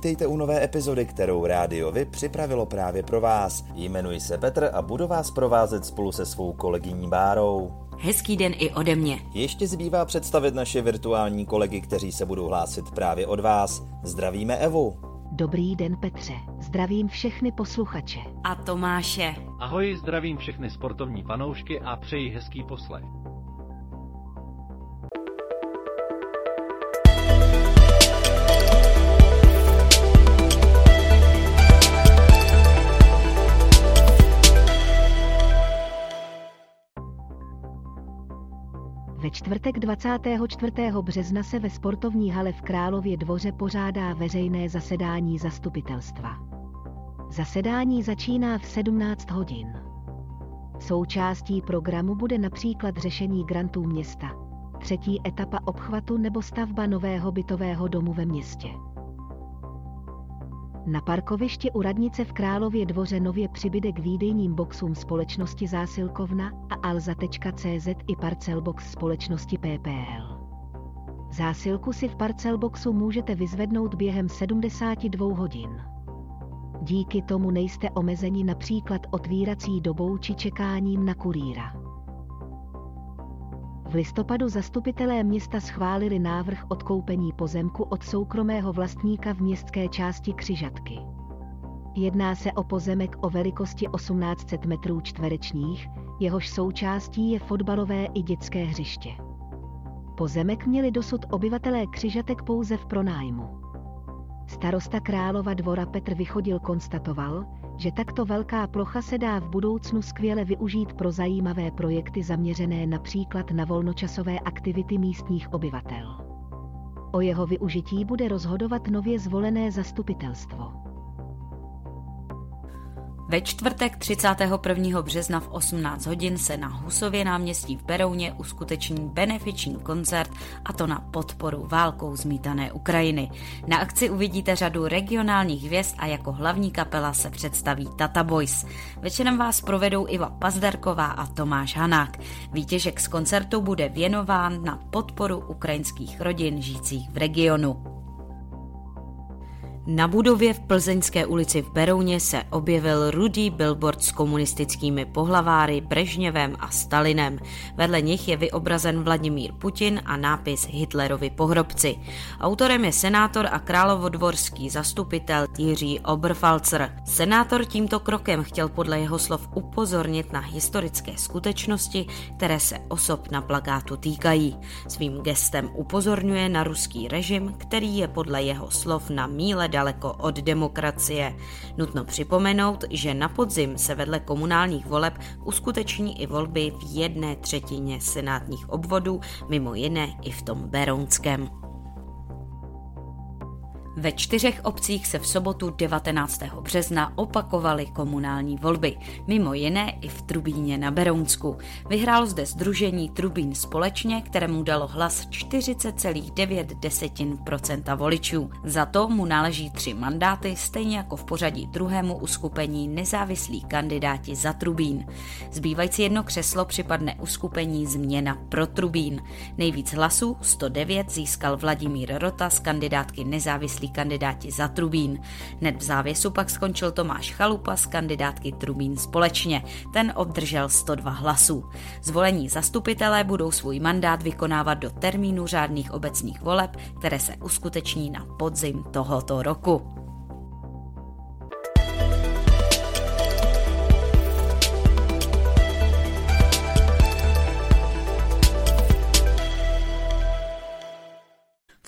Vítejte u nové epizody, kterou Rádio Vy připravilo právě pro vás. Jmenuji se Petr a budu vás provázet spolu se svou kolegyní Bárou. Hezký den i ode mě. Ještě zbývá představit naše virtuální kolegy, kteří se budou hlásit právě od vás. Zdravíme Evu. Dobrý den Petře, zdravím všechny posluchače. A Tomáše. Ahoj, zdravím všechny sportovní fanoušky a přeji hezký poslech. Čtvrtek 24. března se ve sportovní hale v Králově dvoře pořádá veřejné zasedání zastupitelstva. Zasedání začíná v 17 hodin. Součástí programu bude například řešení grantů města, třetí etapa obchvatu nebo stavba nového bytového domu ve městě. Na parkovišti u radnice v Králově dvoře nově přibyde k výdejním boxům společnosti Zásilkovna a Alza.cz i Parcelbox společnosti PPL. Zásilku si v Parcelboxu můžete vyzvednout během 72 hodin. Díky tomu nejste omezeni například otvírací dobou či čekáním na kurýra. V listopadu zastupitelé města schválili návrh odkoupení pozemku od soukromého vlastníka v městské části Křižatky. Jedná se o pozemek o velikosti 1800 metrů čtverečních, jehož součástí je fotbalové i dětské hřiště. Pozemek měli dosud obyvatelé Křižatek pouze v pronájmu. Starosta Králova dvora Petr Vychodil konstatoval, že takto velká plocha se dá v budoucnu skvěle využít pro zajímavé projekty zaměřené například na volnočasové aktivity místních obyvatel. O jeho využití bude rozhodovat nově zvolené zastupitelstvo. Ve čtvrtek 31. března v 18 hodin se na Husově náměstí v Berouně uskuteční benefiční koncert a to na podporu válkou zmítané Ukrajiny. Na akci uvidíte řadu regionálních hvězd a jako hlavní kapela se představí Tata Boys. Večerem vás provedou Iva Pazdarková a Tomáš Hanák. Výtěžek z koncertu bude věnován na podporu ukrajinských rodin žijících v regionu. Na budově v Plzeňské ulici v Berouně se objevil rudý billboard s komunistickými pohlaváry Brežněvem a Stalinem. Vedle nich je vyobrazen Vladimír Putin a nápis Hitlerovi pohrobci. Autorem je senátor a královodvorský zastupitel Jiří Oberfalzer. Senátor tímto krokem chtěl podle jeho slov upozornit na historické skutečnosti, které se osob na plakátu týkají. Svým gestem upozorňuje na ruský režim, který je podle jeho slov na míle daleko od demokracie. Nutno připomenout, že na podzim se vedle komunálních voleb uskuteční i volby v jedné třetině senátních obvodů, mimo jiné i v tom Berounském. Ve čtyřech obcích se v sobotu 19. března opakovaly komunální volby, mimo jiné i v Trubíně na Berounsku. Vyhrálo zde združení Trubín společně, kterému dalo hlas 40,9% voličů. Za to mu náleží tři mandáty, stejně jako v pořadí druhému uskupení nezávislí kandidáti za Trubín. Zbývající jedno křeslo připadne uskupení Změna pro Trubín. Nejvíc hlasů, 109, získal Vladimír Rota z kandidátky nezávislí kandidáti za Trubín. Hned v závěsu pak skončil Tomáš Chalupa z kandidátky Trubín společně. Ten obdržel 102 hlasů. Zvolení zastupitelé budou svůj mandát vykonávat do termínu řádných obecních voleb, které se uskuteční na podzim tohoto roku.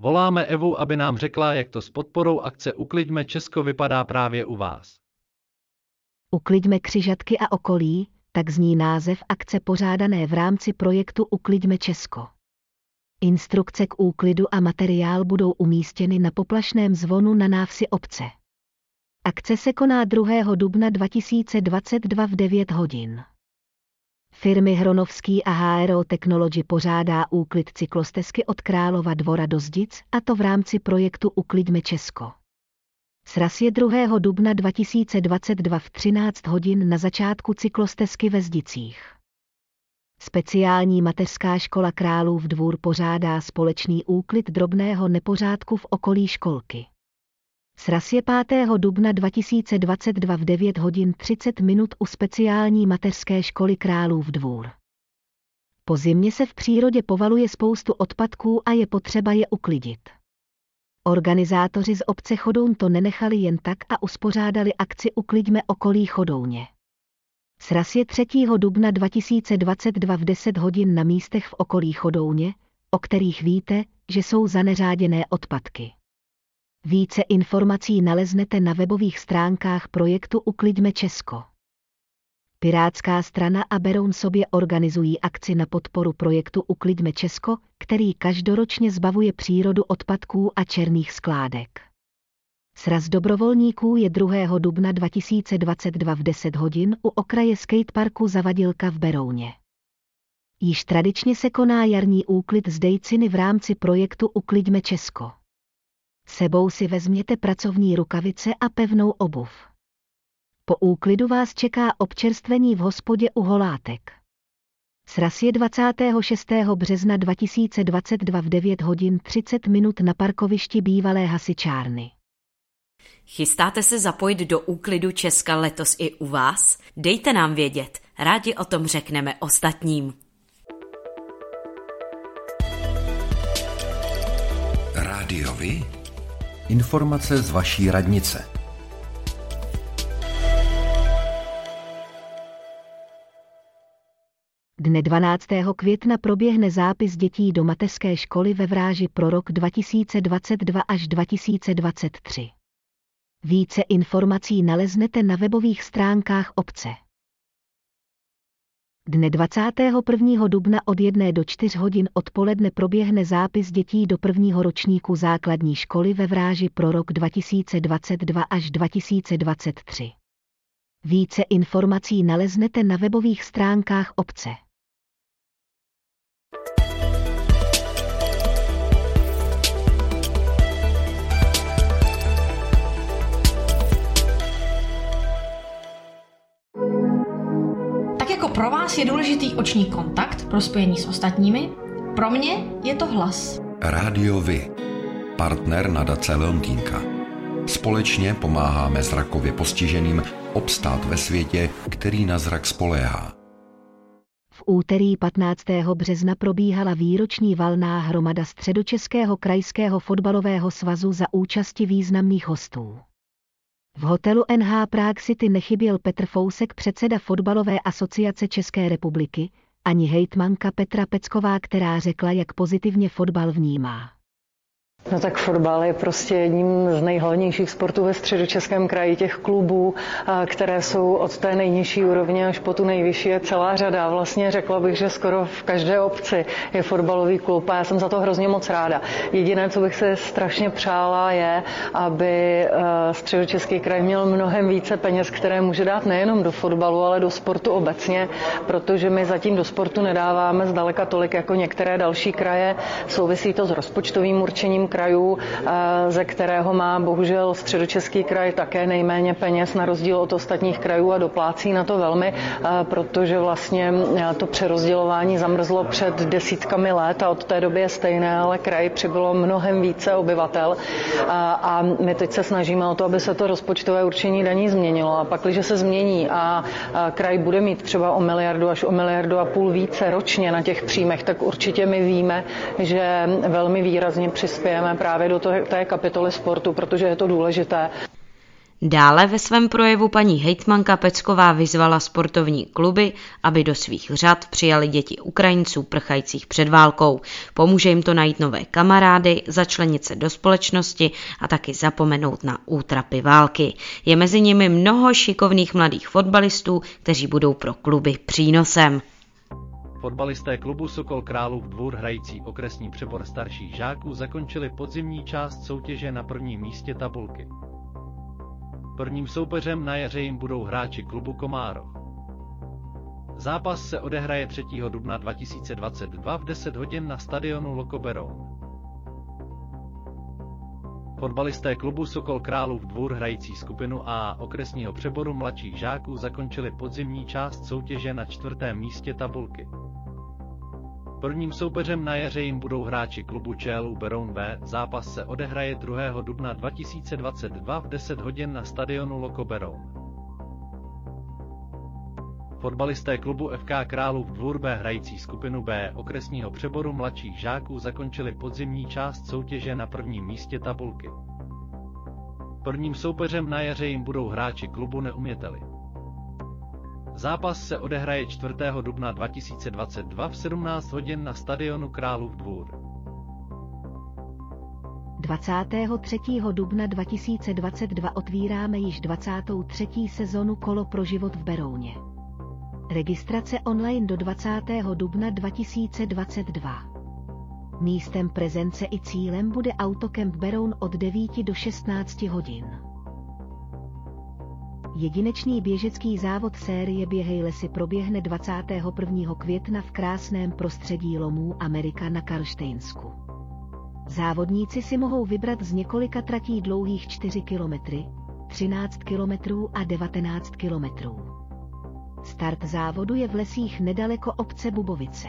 Voláme Evu, aby nám řekla, jak to s podporou akce Ukliďme Česko vypadá právě u vás. Ukliďme křižatky a okolí, tak zní název akce pořádané v rámci projektu Ukliďme Česko. Instrukce k úklidu a materiál budou umístěny na poplašném zvonu na návsi obce. Akce se koná 2. dubna 2022 v 9 hodin. Firmy Hronovský a HRO Technology pořádá úklid cyklostezky od Králova dvora do Zdic, a to v rámci projektu Ukliďme Česko. Sraz je 2. dubna 2022 v 13 hodin na začátku cyklostezky ve Zdicích. Speciální mateřská škola Králův dvůr pořádá společný úklid drobného nepořádku v okolí školky. Sraz je 5. dubna 2022 v 9 hodin 30 minut u speciální mateřské školy Králův dvůr. Po zimě se v přírodě povaluje spoustu odpadků a je potřeba je uklidit. Organizátoři z obce Chodoun to nenechali jen tak a uspořádali akci Ukliďme okolí Chodouně. Sraz je 3. dubna 2022 v 10 hodin na místech v okolí Chodouně, o kterých víte, že jsou zaneřáděné odpadky. Více informací naleznete na webových stránkách projektu Ukliďme Česko. Pirátská strana a Beroun sobě organizují akci na podporu projektu Ukliďme Česko, který každoročně zbavuje přírodu odpadků a černých skládek. Sraz dobrovolníků je 2. dubna 2022 v 10 hodin u okraje skateparku Zavadilka v Berouně. Již tradičně se koná jarní úklid z Dejciny v rámci projektu Ukliďme Česko. Sebou si vezměte pracovní rukavice a pevnou obuv. Po úklidu vás čeká občerstvení v hospodě u Holátek. Sraz je 26. března 2022 v 9 hodin 30 minut na parkovišti bývalé hasičárny. Chystáte se zapojit do úklidu Česka letos i u vás? Dejte nám vědět, rádi o tom řekneme ostatním. Rádiovi? Informace z vaší radnice. Dne 12. května proběhne zápis dětí do mateřské školy ve Vráži pro rok 2022 až 2023. Více informací naleznete na webových stránkách obce. Dne 21. dubna od 1 do 4 hodin odpoledne proběhne zápis dětí do prvního ročníku základní školy ve Vráži pro rok 2022 až 2023. Více informací naleznete na webových stránkách obce. Jako pro vás je důležitý oční kontakt pro spojení s ostatními, pro mě je to hlas. Rádio Vy. Partner nadace Leontýnka. Společně pomáháme zrakově postiženým obstát ve světě, který na zrak spoléhá. V úterý 15. března probíhala výroční valná hromada Středočeského krajského fotbalového svazu za účasti významných hostů. V hotelu NH Prague City nechyběl Petr Fousek, předseda Fotbalové asociace České republiky, ani hejtmanka Petra Pecková, která řekla, jak pozitivně fotbal vnímá. No tak fotbal je prostě jedním z nejhlavnějších sportů ve středočeském kraji. Těch klubů, které jsou od té nejnižší úrovně až po tu nejvyšší, je celá řada. Vlastně řekla bych, že skoro v každé obci je fotbalový klub a já jsem za to hrozně moc ráda. Jediné, co bych se strašně přála, je, aby středočeský kraj měl mnohem více peněz, které může dát nejenom do fotbalu, ale do sportu obecně, protože my zatím do sportu nedáváme zdaleka tolik jako některé další kraje. Souvisí to s rozpočtovým určením krajů, eh, ze kterého má bohužel středočeský kraj také nejméně peněz na rozdíl od ostatních krajů a doplácí na to velmi, eh, protože vlastně eh, to přerozdělování zamrzlo před desítkami let a od té doby je stejné, ale kraj přibylo mnohem více obyvatel. A my teď se snažíme o to, aby se to rozpočtové určení daní změnilo. A pak, když se změní a kraj bude mít třeba o miliardu až o miliardu a půl více ročně na těch příjmech, tak určitě my víme, že velmi výrazně přispějeme zahrneme právě do té kapitoly sportu, protože je to důležité. Dále ve svém projevu paní hejtmanka Pecková vyzvala sportovní kluby, aby do svých řad přijali děti Ukrajinců prchajících před válkou. Pomůže jim to najít nové kamarády, začlenit se do společnosti a taky zapomenout na útrapy války. Je mezi nimi mnoho šikovných mladých fotbalistů, kteří budou pro kluby přínosem. Fotbalisté klubu Sokol Králův dvůr hrající okresní přebor starších žáků zakončili podzimní část soutěže na prvním místě tabulky. Prvním soupeřem na jaře jim budou hráči klubu Komárov. Zápas se odehraje 3. dubna 2022 v 10 hodin na stadionu Lokoberoun. Fotbalisté klubu Sokol Králův dvůr hrající skupinu A okresního přeboru mladších žáků zakončili podzimní část soutěže na čtvrtém místě tabulky. Prvním soupeřem na jaře jim budou hráči klubu ČLU Beroun V. Zápas se odehraje 2. dubna 2022 v 10 hodin na stadionu Loko Beroun. Fotbalisté klubu FK Králův dvůr B hrající skupinu B okresního přeboru mladších žáků zakončili podzimní část soutěže na prvním místě tabulky. Prvním soupeřem na jaře jim budou hráči klubu Neuměteli. Zápas se odehraje 4. dubna 2022 v 17 hodin na stadionu Králův dvůr. 23. dubna 2022 otvíráme již 23. sezonu Kolo pro život v Berouně. Registrace online do 20. dubna 2022. Místem prezence i cílem bude Autokemp Beroun od 9 do 16 hodin. Jedinečný běžecký závod série Běhej lesy proběhne 21. května v krásném prostředí lomů Amerika na Karlštejnsku. Závodníci si mohou vybrat z několika tratí dlouhých 4 km, 13 km a 19 km. Start závodu je v lesích nedaleko obce Bubovice.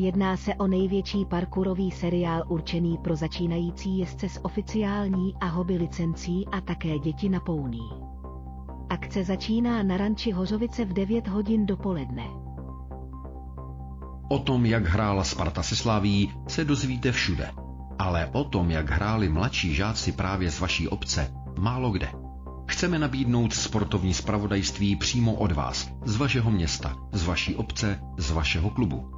Jedná se o největší parkourový seriál určený pro začínající jezdce s oficiální a hobby licencí a také děti na pouní. Akce začíná na ranči Hořovice v 9 hodin dopoledne. O tom, jak hrála Sparta se Slaví, se dozvíte všude. Ale o tom, jak hráli mladší žáci právě z vaší obce, málo kde. Chceme nabídnout sportovní spravodajství přímo od vás, z vašeho města, z vaší obce, z vašeho klubu.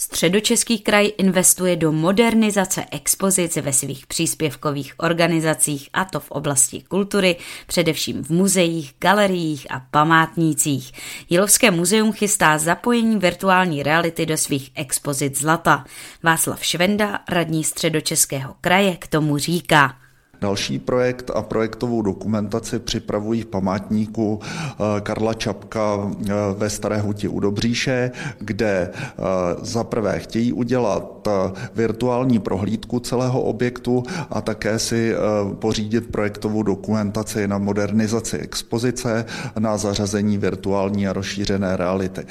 Středočeský kraj investuje do modernizace expozic ve svých příspěvkových organizacích a to v oblasti kultury, především v muzeích, galeriích a památnících. Jilovské muzeum chystá zapojení virtuální reality do svých expozic zlata. Václav Švenda, radní Středočeského kraje, k tomu říká. Další projekt a projektovou dokumentaci připravují v památníku eh, Karla Čapka eh, ve Staré huti u Dobříše, kde eh, za prvé chtějí udělat virtuální prohlídku celého objektu a také si pořídit projektovou dokumentaci na modernizaci expozice, na zařazení virtuální a rozšířené reality.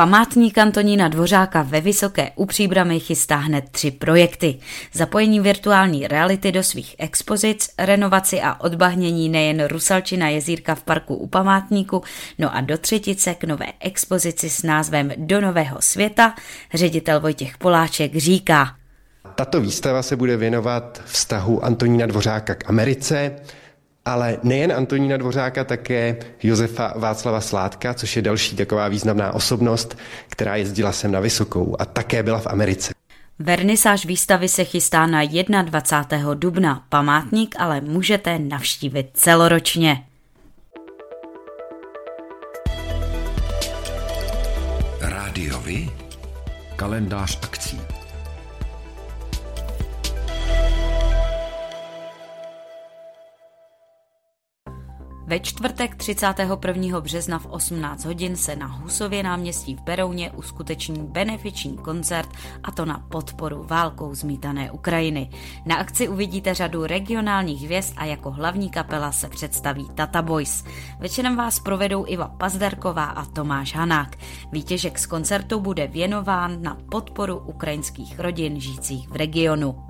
Památník Antonína Dvořáka ve Vysoké u Příbramy chystá hned tři projekty. Zapojení virtuální reality do svých expozic, renovaci a odbahnění nejen Rusalčina jezírka v parku u památníku, no a do třetice k nové expozici s názvem Do nového světa ředitel Vojtěch Poláček říká. Tato výstava se bude věnovat vztahu Antonína Dvořáka k Americe, ale nejen Antonína Dvořáka, také Josefa Václava Sládka, což je další taková významná osobnost, která jezdila sem na Vysokou a také byla v Americe. Vernisáž výstavy se chystá na 21. dubna. Památník ale můžete navštívit celoročně. Rádiovi? Kalendář akcí. Ve čtvrtek 31. března v 18 hodin se na Husově náměstí v Berouně uskuteční benefiční koncert a to na podporu válkou zmítané Ukrajiny. Na akci uvidíte řadu regionálních hvězd a jako hlavní kapela se představí Tata Boys. Večerem vás provedou Iva Pazderková a Tomáš Hanák. Výtěžek z koncertu bude věnován na podporu ukrajinských rodin žijících v regionu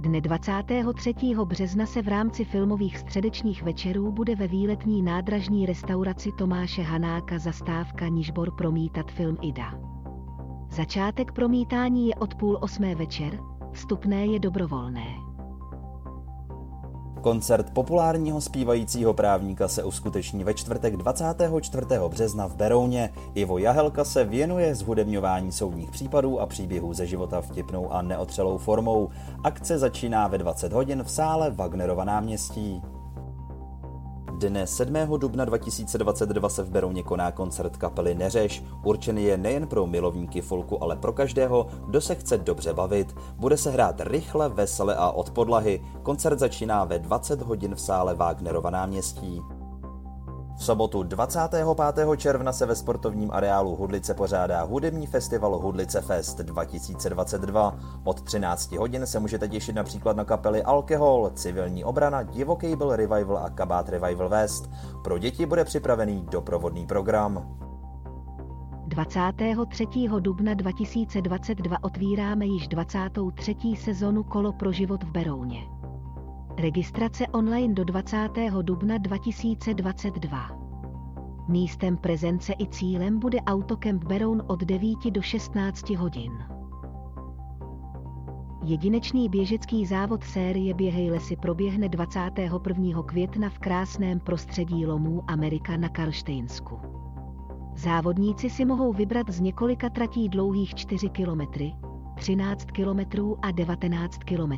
Dne 23. března se v rámci filmových středečních večerů bude ve výletní nádražní restauraci Tomáše Hanáka zastávka Nižbor promítat film Ida. Začátek promítání je od půl osmé večer, vstupné je dobrovolné. Koncert populárního zpívajícího právníka se uskuteční ve čtvrtek 24. března v Berouně. Ivo Jahelka se věnuje zhudebňování soudních případů a příběhů ze života vtipnou a neotřelou formou. Akce začíná ve 20 hodin v sále Wagnerova náměstí. Dne 7. dubna 2022 se v Berouně koná koncert kapely Neřeš. Určený je nejen pro milovníky folku, ale pro každého, kdo se chce dobře bavit. Bude se hrát rychle, vesele a od podlahy. Koncert začíná ve 20 hodin v sále Wagnerova náměstí. V sobotu 25. června se ve sportovním areálu Hudlice pořádá hudební festival Hudlice Fest 2022. Od 13 hodin se můžete těšit například na kapely Alkohol, Civilní obrana, Divoký byl Revival a Kabát Revival West. Pro děti bude připravený doprovodný program. 23. dubna 2022 otvíráme již 23. sezonu Kolo pro život v Berouně. Registrace online do 20. dubna 2022. Místem prezence i cílem bude Autokemp Beroun od 9 do 16 hodin. Jedinečný běžecký závod série Běhej lesy proběhne 21. května v krásném prostředí lomů Amerika na Karlštejnsku. Závodníci si mohou vybrat z několika tratí dlouhých 4 km, 13 km a 19 km.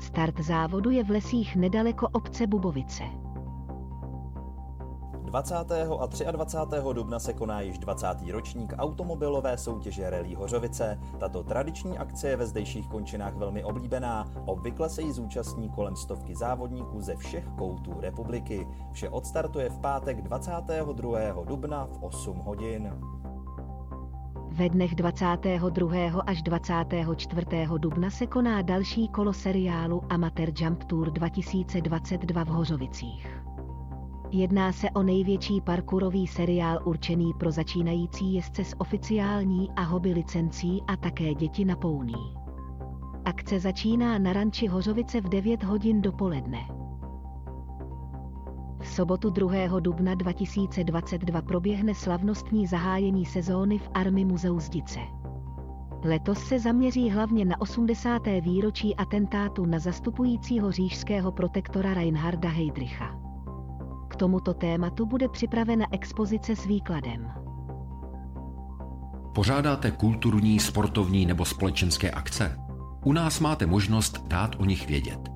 Start závodu je v lesích nedaleko obce Bubovice. 20. a 23. dubna se koná již 20. ročník automobilové soutěže Rally Hořovice. Tato tradiční akce je ve zdejších končinách velmi oblíbená. Obvykle se jí zúčastní kolem stovky závodníků ze všech koutů republiky. Vše odstartuje v pátek 22. dubna v 8 hodin. Ve dnech 22. až 24. dubna se koná další kolo seriálu Amateur Jump Tour 2022 v Hořovicích. Jedná se o největší parkourový seriál určený pro začínající jezdce s oficiální a hobby licencí a také děti na pouní. Akce začíná na ranči Hořovice v 9 hodin dopoledne. Sobotu 2. dubna 2022 proběhne slavnostní zahájení sezóny v Army muzeu Zdice. Letos se zaměří hlavně na 80. výročí atentátu na zastupujícího říšského protektora Reinharda Heydricha K tomuto tématu bude připravena expozice s výkladem. Pořádáte kulturní, sportovní nebo společenské akce? U nás máte možnost dát o nich vědět.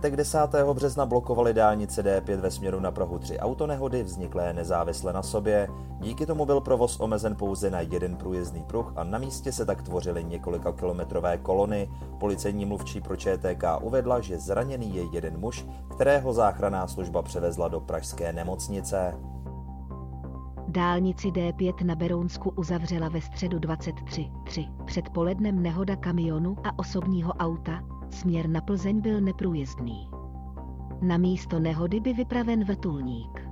Čtvrtek 10. března blokovali dálnice D5 ve směru na Prahu tři autonehody vzniklé nezávisle na sobě. Díky tomu byl provoz omezen pouze na jeden průjezdný pruh a na místě se tak tvořily několika kilometrové kolony. Policejní mluvčí pro ČTK uvedla, že zraněný je jeden muž, kterého záchranná služba převezla do pražské nemocnice. Dálnici D5 na Berounsku uzavřela ve středu 23.3. Před polednem nehoda kamionu a osobního auta, směr na Plzeň byl neprůjezdný. Na místo nehody by vypraven vrtulník.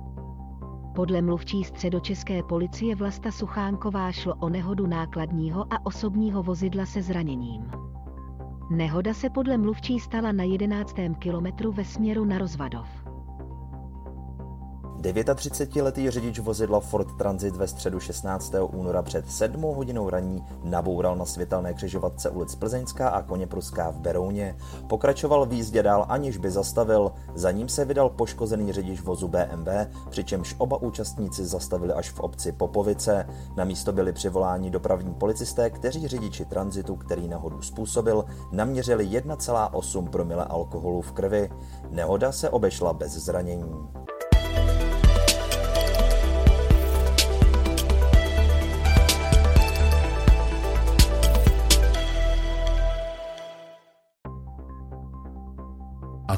Podle mluvčí středočeské policie Vlasta Suchánková šlo o nehodu nákladního a osobního vozidla se zraněním. Nehoda se podle mluvčí stala na 11. kilometru ve směru na Rozvadov. 39-letý řidič vozidla Ford Transit ve středu 16. února před 7 hodinou raní naboural na světelné křižovatce ulic Plzeňská a Koněpruská v Berouně. Pokračoval v jízdě dál, aniž by zastavil. Za ním se vydal poškozený řidič vozu BMW, přičemž oba účastníci zastavili až v obci Popovice. Na místo byli přivoláni dopravní policisté, kteří řidiči tranzitu, který nehodu způsobil, naměřili 1,8 promile alkoholu v krvi. Nehoda se obešla bez zranění.